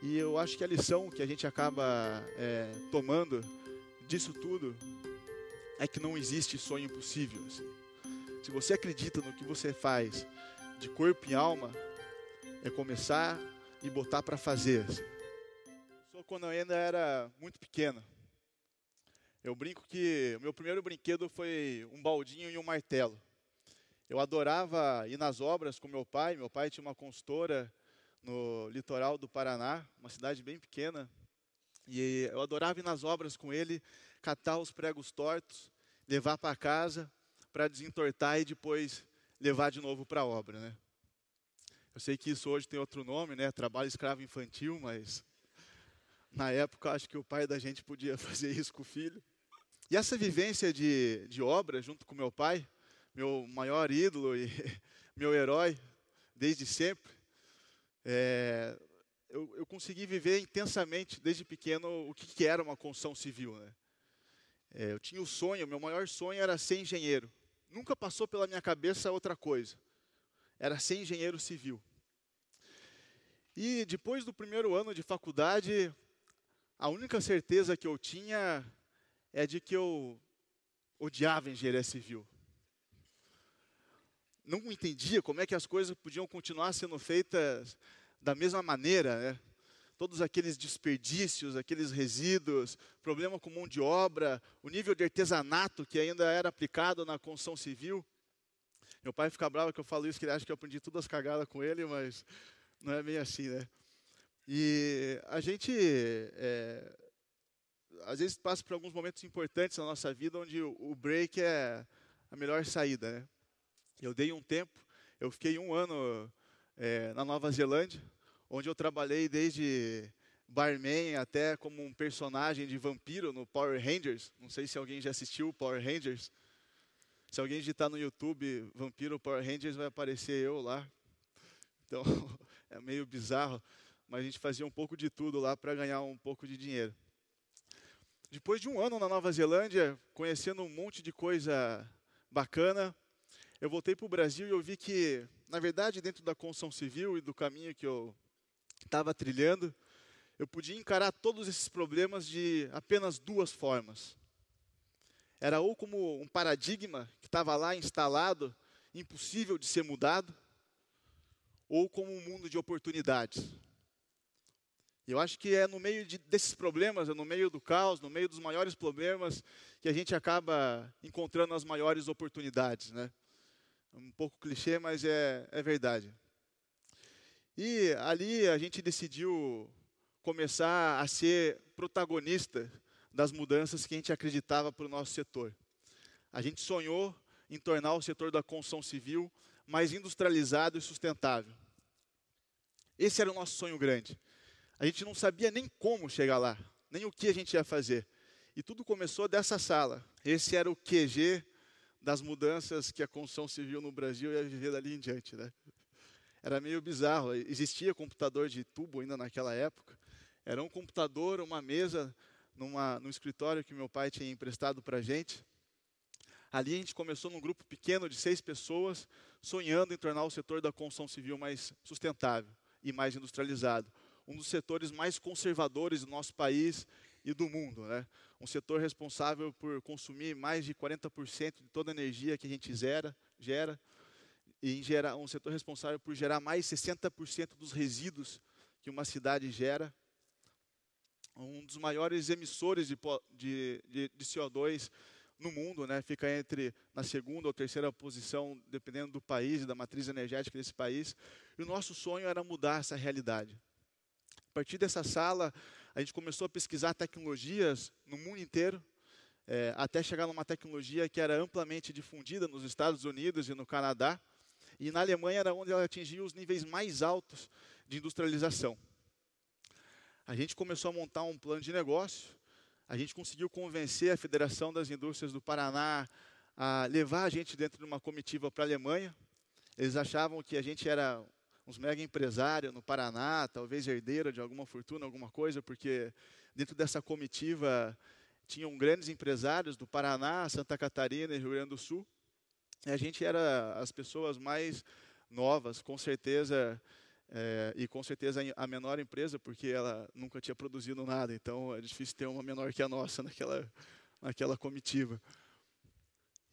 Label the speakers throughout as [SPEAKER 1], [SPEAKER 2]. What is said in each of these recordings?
[SPEAKER 1] E eu acho que a lição que a gente acaba é, tomando disso tudo é que não existe sonho impossível. Assim. Se você acredita no que você faz de corpo e alma, é começar e botar para fazer. Assim. Só quando eu ainda era muito pequeno. Eu brinco que o meu primeiro brinquedo foi um baldinho e um martelo. Eu adorava ir nas obras com meu pai. Meu pai tinha uma consultora no litoral do Paraná, uma cidade bem pequena. E eu adorava ir nas obras com ele, catar os pregos tortos, levar para casa para desentortar e depois levar de novo para a obra, né? Eu sei que isso hoje tem outro nome, né? Trabalho escravo infantil, mas na época, acho que o pai da gente podia fazer isso com o filho. E essa vivência de, de obra, junto com meu pai, meu maior ídolo e meu herói, desde sempre, é, eu, eu, consegui viver intensamente, desde pequeno, o que, que era uma construção civil. Né? É, eu tinha o sonho, meu maior sonho era ser engenheiro. Nunca passou pela minha cabeça outra coisa. Era ser engenheiro civil. E depois do primeiro ano de faculdade, a única certeza que eu tinha é de que eu odiava engenharia civil. Não entendia como é que as coisas podiam continuar sendo feitas da mesma maneira, né? Todos aqueles desperdícios, aqueles resíduos, problema com mão de obra, o nível de artesanato que ainda era aplicado na construção civil. Meu pai fica bravo que eu falo isso, que ele acha que eu aprendi todas as cagadas com ele, mas não é bem assim, né? E a gente, é, às vezes, passa por alguns momentos importantes na nossa vida onde o, break é a melhor saída, né? Eu dei um tempo, eu fiquei um ano é, na Nova Zelândia, onde eu trabalhei desde barman até como um personagem de vampiro no Power Rangers. Não sei se alguém já assistiu Power Rangers. Se alguém digitar no YouTube Vampiro Power Rangers, vai aparecer eu lá. Então, é meio bizarro, mas a gente fazia um pouco de tudo lá para ganhar um pouco de dinheiro. Depois de um ano na Nova Zelândia, conhecendo um monte de coisa bacana, eu voltei para o Brasil e eu vi que, na verdade, dentro da construção civil e do caminho que eu estava trilhando, eu podia encarar todos esses problemas de apenas duas formas. Era ou como um paradigma que estava lá instalado, impossível de ser mudado, ou como um mundo de oportunidades. E eu acho que é no meio de, desses problemas, é no meio do caos, no meio dos maiores problemas, que a gente acaba encontrando as maiores oportunidades. Né? Um pouco clichê, mas é, é verdade. E ali a gente decidiu começar a ser protagonista das mudanças que a gente acreditava para o nosso setor. A gente sonhou em tornar o setor da construção civil mais industrializado e sustentável. Esse era o nosso sonho grande. A gente não sabia nem como chegar lá, nem o que a gente ia fazer. E tudo começou dessa sala. Esse era o QG das mudanças que a construção civil no Brasil ia viver dali em diante. Né? Era meio bizarro. Existia computador de tubo ainda naquela época. Era um computador, uma mesa, numa, num escritório que meu pai tinha emprestado para a gente. Ali a gente começou num grupo pequeno de seis pessoas, sonhando em tornar o setor da construção civil mais sustentável e mais industrializado. Um dos setores mais conservadores do nosso país e do mundo. Né? Um setor responsável por consumir mais de 40% de toda a energia que a gente gera, gera e gerar, um setor responsável por gerar mais 60% dos resíduos que uma cidade gera. Um dos maiores emissores de, de, de, de CO2 no mundo, né, fica entre na segunda ou terceira posição, dependendo do país e da matriz energética desse país. E o nosso sonho era mudar essa realidade. A partir dessa sala, a gente começou a pesquisar tecnologias no mundo inteiro, é, até chegar numa tecnologia que era amplamente difundida nos Estados Unidos e no Canadá. E na Alemanha era onde ela atingia os níveis mais altos de industrialização. A gente começou a montar um plano de negócio a gente conseguiu convencer a Federação das Indústrias do Paraná a levar a gente dentro de uma comitiva para a Alemanha. Eles achavam que a gente era uns mega empresários no Paraná, talvez herdeiro de alguma fortuna, alguma coisa, porque dentro dessa comitiva tinham grandes empresários do Paraná, Santa Catarina e Rio Grande do Sul. E a gente era as pessoas mais novas, com certeza É, e com certeza a menor empresa, porque ela nunca tinha produzido nada, então é difícil ter uma menor que a nossa naquela, naquela comitiva.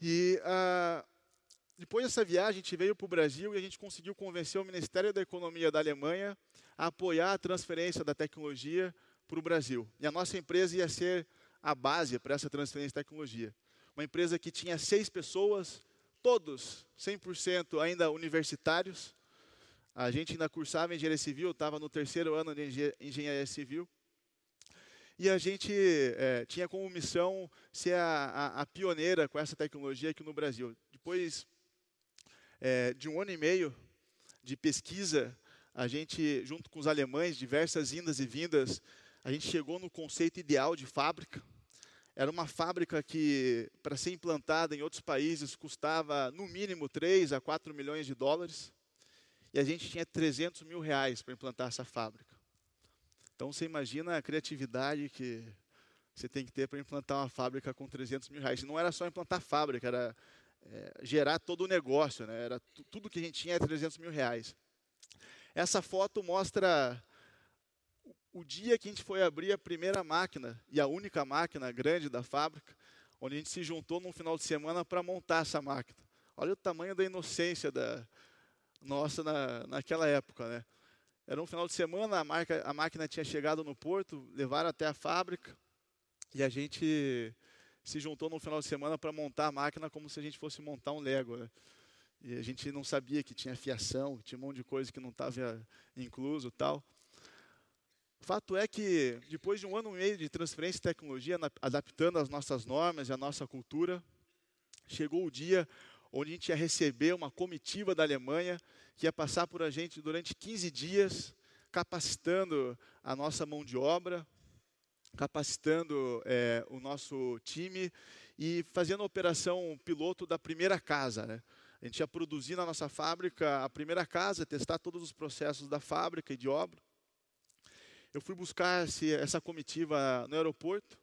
[SPEAKER 1] E ah, depois dessa viagem, a gente veio para o Brasil e a gente conseguiu convencer o Ministério da Economia da Alemanha a apoiar a transferência da tecnologia para o Brasil. E a nossa empresa ia ser a base para essa transferência de tecnologia. Uma empresa que tinha seis pessoas, todos 100% ainda universitários, a gente ainda cursava engenharia civil, estava no terceiro ano de engenharia civil. E a gente é, tinha como missão ser a, a, a, pioneira com essa tecnologia aqui no Brasil. Depois é, de um ano e meio de pesquisa, a gente, junto com os alemães, diversas indas e vindas, a gente chegou no conceito ideal de fábrica. Era uma fábrica que, para ser implantada em outros países, custava no mínimo 3 a 4 milhões de dólares e a gente tinha 300 mil reais para implantar essa fábrica. Então você imagina a criatividade que você tem que ter para implantar uma fábrica com 300 mil reais. E não era só implantar fábrica, era é, gerar todo o negócio, né? era tudo que a gente tinha é 300 mil reais. Essa foto mostra o dia que a gente foi abrir a primeira máquina e a única máquina grande da fábrica, onde a gente se juntou num final de semana para montar essa máquina. Olha o tamanho da inocência da, nossa na, naquela época, né? Era um final de semana, a, marca, a máquina tinha chegado no porto, levaram até a fábrica e a gente se juntou no final de semana para montar a máquina como se a gente fosse montar um Lego. Né? E a gente não sabia que tinha fiação, tinha um monte de coisa que não estava incluso tal. Fato é que, depois de um ano e meio de transferência de tecnologia, adaptando as nossas normas e a nossa cultura, chegou o dia onde a gente ia receber uma comitiva da Alemanha que ia passar por a gente durante 15 dias, capacitando a nossa mão de obra, capacitando é, o nosso time e fazendo a operação piloto da primeira casa. Né? A gente ia produzir na nossa fábrica a primeira casa, testar todos os processos da fábrica e de obra. Eu fui buscar esse, essa comitiva no aeroporto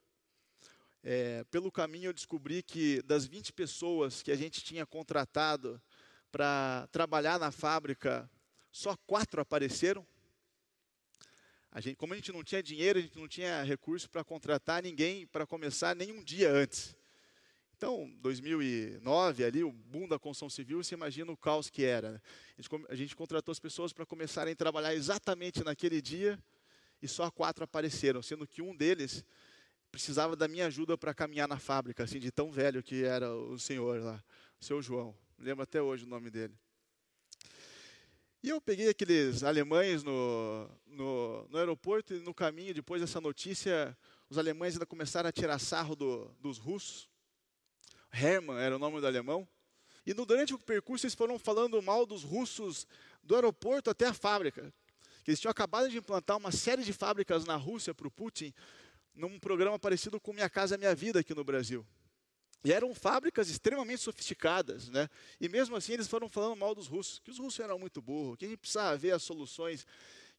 [SPEAKER 1] é, pelo caminho eu descobri que das 20 pessoas que a gente tinha contratado para trabalhar na fábrica, só quatro apareceram. A gente, como a gente não tinha dinheiro, a gente não tinha recurso para contratar ninguém para começar nem um dia antes. Então, 2009, ali, o boom da construção civil, você imagina o caos que era. Né? A, gente, a gente contratou as pessoas para começarem a trabalhar exatamente naquele dia e só quatro apareceram, sendo que um deles precisava da minha ajuda para caminhar na fábrica, assim, de tão velho que era o senhor lá, o seu João. Lembro até hoje o nome dele. E eu peguei aqueles alemães no, no, no, aeroporto e no caminho, depois dessa notícia, os alemães ainda começaram a tirar sarro do, dos russos. Hermann era o nome do alemão. E no, durante o percurso eles foram falando mal dos russos do aeroporto até a fábrica. Eles tinham acabado de implantar uma série de fábricas na Rússia para o Putin num programa parecido com Minha Casa Minha Vida aqui no Brasil. E eram fábricas extremamente sofisticadas, né? E mesmo assim eles foram falando mal dos russos, que os russos eram muito burros, que a gente precisava ver as soluções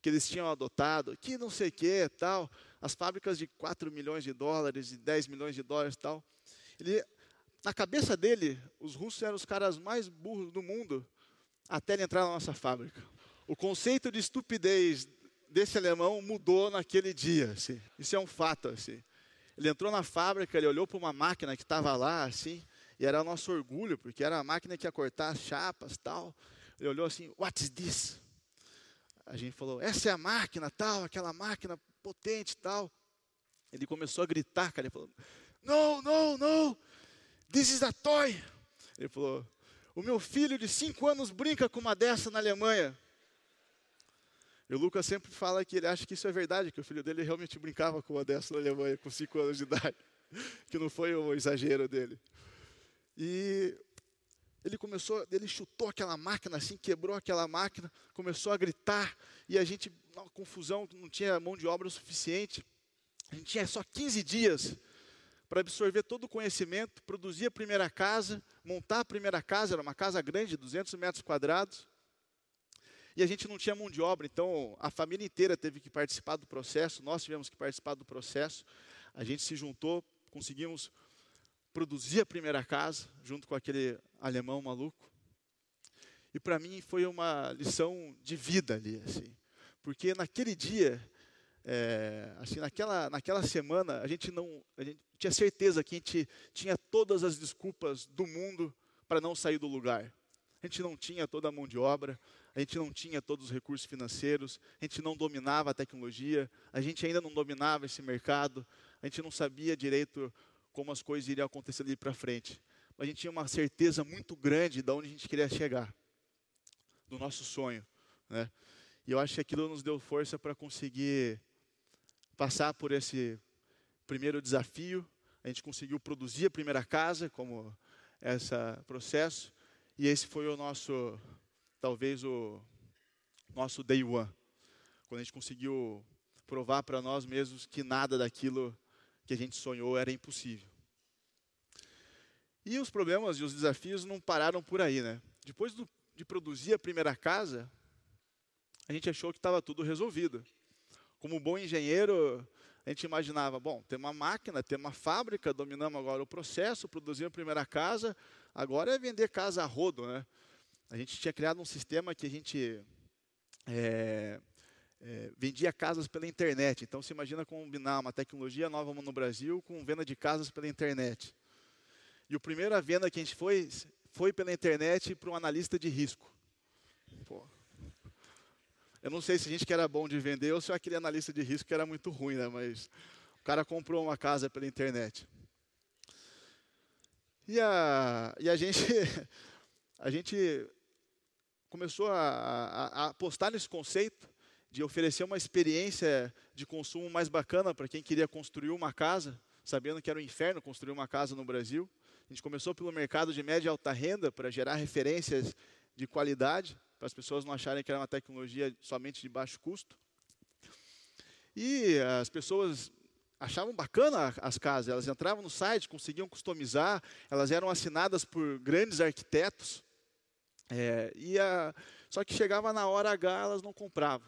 [SPEAKER 1] que eles tinham adotado, que não sei o que, tal. As fábricas de 4 milhões de dólares e 10 milhões de dólares tal. Ele, na cabeça dele, os russos eram os caras mais burros do mundo até ele entrar na nossa fábrica. O conceito de estupidez desse alemão mudou naquele dia. Assim. Isso é um fato. Assim. Ele entrou na fábrica, ele olhou para uma máquina que estava lá, assim, e era nosso orgulho, porque era a máquina que ia cortar as chapas tal. Ele olhou assim, what is this? A gente falou, essa é a máquina tal, aquela máquina potente tal. Ele começou a gritar, cara, ele falou, no, no, no, this is a toy. Ele falou, o meu filho de cinco anos brinca com uma dessa na Alemanha. E o Lucas sempre fala que ele acha que isso é verdade, que o filho dele realmente brincava com uma dessa na Alemanha com 5 anos de idade, que não foi o exagero dele. E ele começou, ele chutou aquela máquina assim, quebrou aquela máquina, começou a gritar, e a gente, uma confusão, não tinha mão de obra o suficiente. A gente tinha só 15 dias para absorver todo o conhecimento, produzir a primeira casa, montar a primeira casa, era uma casa grande, 200 metros quadrados. E a gente não tinha mão de obra, então a família inteira teve que participar do processo, nós tivemos que participar do processo. A gente se juntou, conseguimos produzir a primeira casa, junto com aquele alemão maluco. E para mim foi uma lição de vida ali, assim. Porque naquele dia, é, assim, naquela, naquela semana, a gente não, a gente tinha certeza que a gente tinha todas as desculpas do mundo para não sair do lugar. A gente não tinha toda a mão de obra, a gente não tinha todos os recursos financeiros, a gente não dominava a tecnologia, a gente ainda não dominava esse mercado, a gente não sabia direito como as coisas iriam acontecer ali para frente. Mas a gente tinha uma certeza muito grande de onde a gente queria chegar, do nosso sonho. Né? E eu acho que aquilo nos deu força para conseguir passar por esse primeiro desafio. A gente conseguiu produzir a primeira casa, como esse processo. E esse foi o nosso, talvez o nosso day one. Quando a gente conseguiu provar para nós mesmos que nada daquilo que a gente sonhou era impossível. E os problemas e os desafios não pararam por aí, né? Depois do, de produzir a primeira casa, a gente achou que estava tudo resolvido. Como bom engenheiro, a gente imaginava, bom, tem uma máquina, tem uma fábrica, dominamos agora o processo, produzimos a primeira casa, agora é vender casa a rodo, né? A gente tinha criado um sistema que a gente é, é, vendia casas pela internet. Então, se imagina combinar uma tecnologia nova no Brasil com venda de casas pela internet. E a primeira venda que a gente foi, foi pela internet para um analista de risco. Pô, eu não sei se a gente que era bom de vender ou se aquele analista de risco que era muito ruim, né? Mas o cara comprou uma casa pela internet. E a, e a gente, a gente começou a, a, a apostar nesse conceito de oferecer uma experiência de consumo mais bacana para quem queria construir uma casa, sabendo que era um inferno construir uma casa no Brasil. A gente começou pelo mercado de média e alta renda para gerar referências de qualidade para as pessoas não acharem que era uma tecnologia somente de baixo custo. E as pessoas achavam bacana as casas, elas entravam no site, conseguiam customizar, elas eram assinadas por grandes arquitetos, é, e a, só que chegava na hora H, elas não compravam.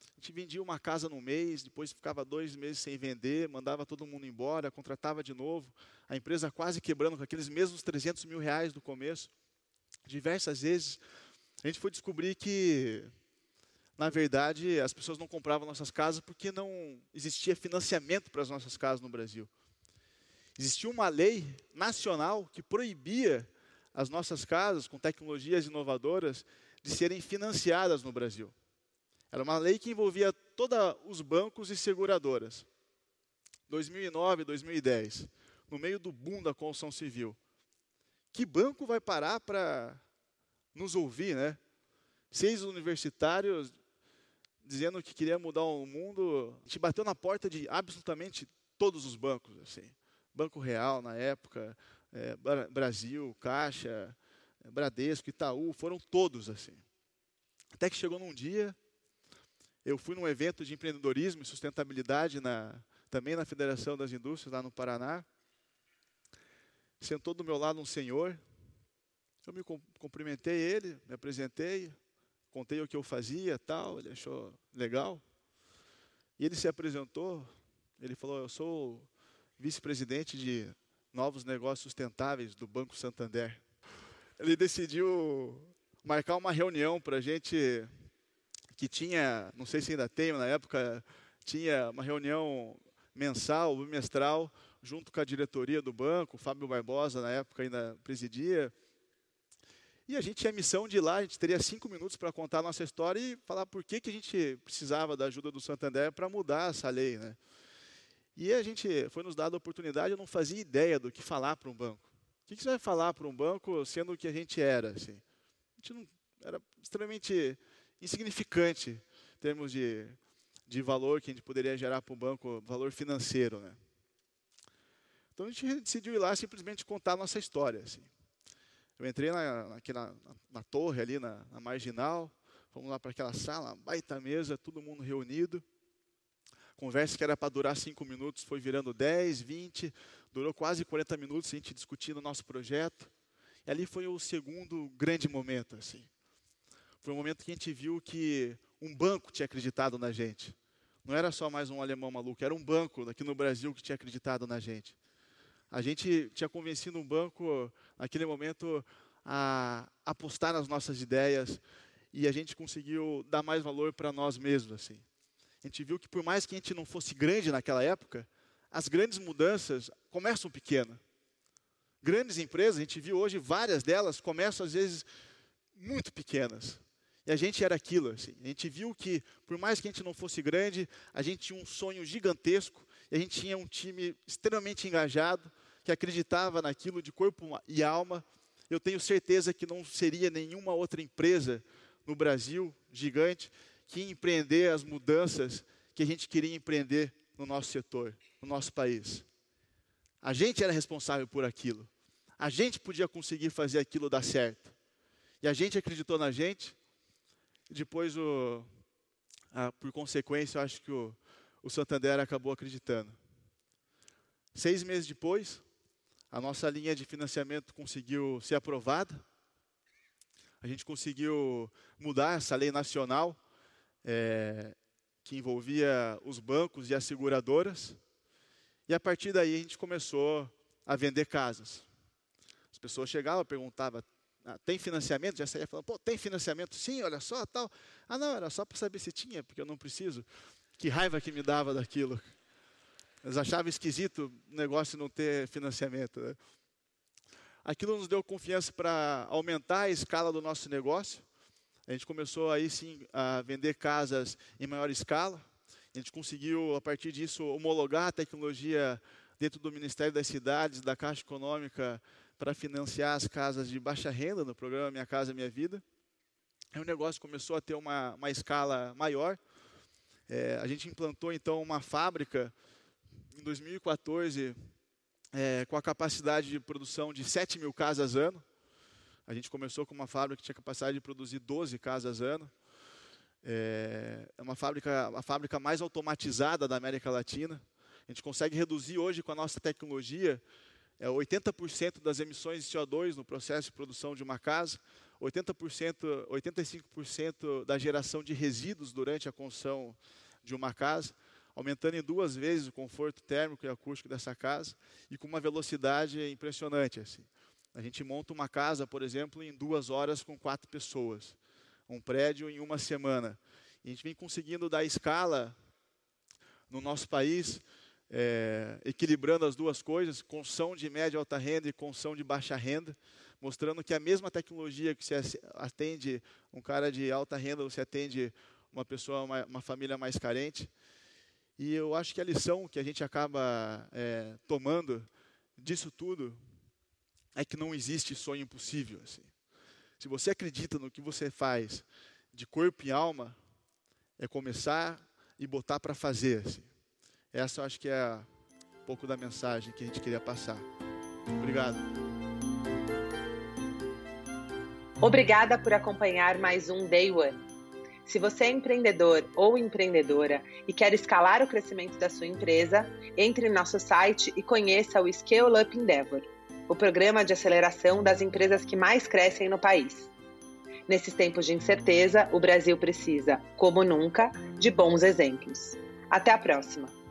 [SPEAKER 1] A gente vendia uma casa no mês, depois ficava dois meses sem vender, mandava todo mundo embora, contratava de novo, a empresa quase quebrando com aqueles mesmos 300 mil reais do começo. Diversas vezes a gente foi descobrir que, na verdade, as pessoas não compravam nossas casas porque não existia financiamento para as nossas casas no Brasil. Existia uma lei nacional que proibia as nossas casas com tecnologias inovadoras de serem financiadas no Brasil. Era uma lei que envolvia todos os bancos e seguradoras. 2009, 2010, no meio do boom da construção civil. Que banco vai parar para nos ouvir, né? Seis universitários dizendo que queria mudar o mundo. A gente bateu na porta de absolutamente todos os bancos, assim. Banco Real na época, é, Brasil, Caixa, é, Bradesco, Itaú, foram todos assim. Até que chegou num dia, eu fui num evento de empreendedorismo e sustentabilidade na, também na Federação das Indústrias lá no Paraná. Sentou do meu lado um senhor, eu me cumprimentei ele, me apresentei, contei o que eu fazia, tal, ele achou legal. E ele se apresentou, ele falou: "Eu sou vice-presidente de novos negócios sustentáveis do Banco Santander". Ele decidiu marcar uma reunião para a gente que tinha, não sei se ainda tem, na época tinha uma reunião mensal, bimestral, junto com a diretoria do banco, o Fábio Barbosa na época ainda presidia. E a gente tinha a missão de ir lá, a gente teria cinco minutos para contar a nossa história e falar por que, que a gente precisava da ajuda do Santander para mudar essa lei. Né? E a gente foi nos dada a oportunidade, eu não fazia ideia do que falar para um banco. O que, que você vai falar para um banco sendo o que a gente era? Assim? A gente não, era extremamente insignificante em termos de, de valor que a gente poderia gerar para um banco, valor financeiro. Né? Então a gente decidiu ir lá simplesmente contar a nossa história. Assim. Eu entrei na, aqui na, na, na torre ali, na, na marginal, fomos lá para aquela sala, baita mesa, todo mundo reunido. Conversa que era para durar cinco minutos foi virando 10, 20, durou quase 40 minutos a gente discutindo o nosso projeto. E ali foi o segundo grande momento. assim. Foi o momento que a gente viu que um banco tinha acreditado na gente. Não era só mais um alemão maluco, era um banco aqui no Brasil que tinha acreditado na gente. A gente tinha convencido um banco, naquele momento, a apostar nas nossas ideias e a gente conseguiu dar mais valor para nós mesmos. Assim. A gente viu que por mais que a gente não fosse grande naquela época, as grandes mudanças começam pequeno. Grandes empresas, a gente viu hoje várias delas começam às vezes muito pequenas. E a gente era aquilo, assim. A gente viu que, por mais que a gente não fosse grande, a gente tinha um sonho gigantesco e a gente tinha um time extremamente engajado, que acreditava naquilo de corpo e alma. Eu tenho certeza que não seria nenhuma outra empresa no Brasil, gigante, que empreender as mudanças que a gente queria empreender no nosso setor, no nosso país. A gente era responsável por aquilo. A gente podia conseguir fazer aquilo dar certo. E a gente acreditou na gente. Depois, o, a, por consequência, eu acho que o, o Santander acabou acreditando. Seis meses depois, a nossa linha de financiamento conseguiu ser aprovada. A gente conseguiu mudar essa lei nacional é, que envolvia os bancos e as seguradoras. E a partir daí a gente começou a vender casas. As pessoas chegavam, perguntavam, ah, tem financiamento? Já saía falando, pô, tem financiamento? Sim, olha só, tal. Ah, não, era só para saber se tinha, porque eu não preciso. Que raiva que me dava daquilo. Eles achavam esquisito o negócio não ter financiamento. Né? Aquilo nos deu confiança para aumentar a escala do nosso negócio. A gente começou aí sim a vender casas em maior escala. A gente conseguiu, a partir disso, homologar a tecnologia dentro do Ministério das Cidades, da Caixa Econômica, para financiar as casas de baixa renda no programa Minha Casa Minha Vida. O negócio começou a ter uma, uma escala maior. É, a gente implantou então uma fábrica em 2014 é, com a capacidade de produção de 7 mil casas ano. A gente começou com uma fábrica que tinha capacidade de produzir 12 casas ano. É, é uma fábrica, a fábrica mais automatizada da América Latina. A gente consegue reduzir hoje com a nossa tecnologia é 80% das emissões de CO2 no processo de produção de uma casa, 80%, 85% da geração de resíduos durante a construção de uma casa, aumentando em duas vezes o conforto térmico e acústico dessa casa e com uma velocidade impressionante. Assim. A gente monta uma casa, por exemplo, em duas horas com quatro pessoas, um prédio em uma semana. E a gente vem conseguindo dar escala no nosso país é, equilibrando as duas coisas, construção de média e alta renda e construção de baixa renda, mostrando que a mesma tecnologia que se atende um cara de alta renda, você atende uma pessoa, uma, uma família mais carente. E eu acho que a lição que a gente acaba é, tomando disso tudo é que não existe sonho impossível. Assim. Se você acredita no que você faz de corpo e alma, é começar e botar para fazer. Assim. Essa eu acho que é um pouco da mensagem que a gente queria passar. Obrigado.
[SPEAKER 2] Obrigada por acompanhar mais um Day One. Se você é empreendedor ou empreendedora e quer escalar o crescimento da sua empresa, entre em nosso site e conheça o Scale Up Endeavor, o programa de aceleração das empresas que mais crescem no país. Nesses tempos de incerteza, o Brasil precisa, como nunca, de bons exemplos. Até a próxima!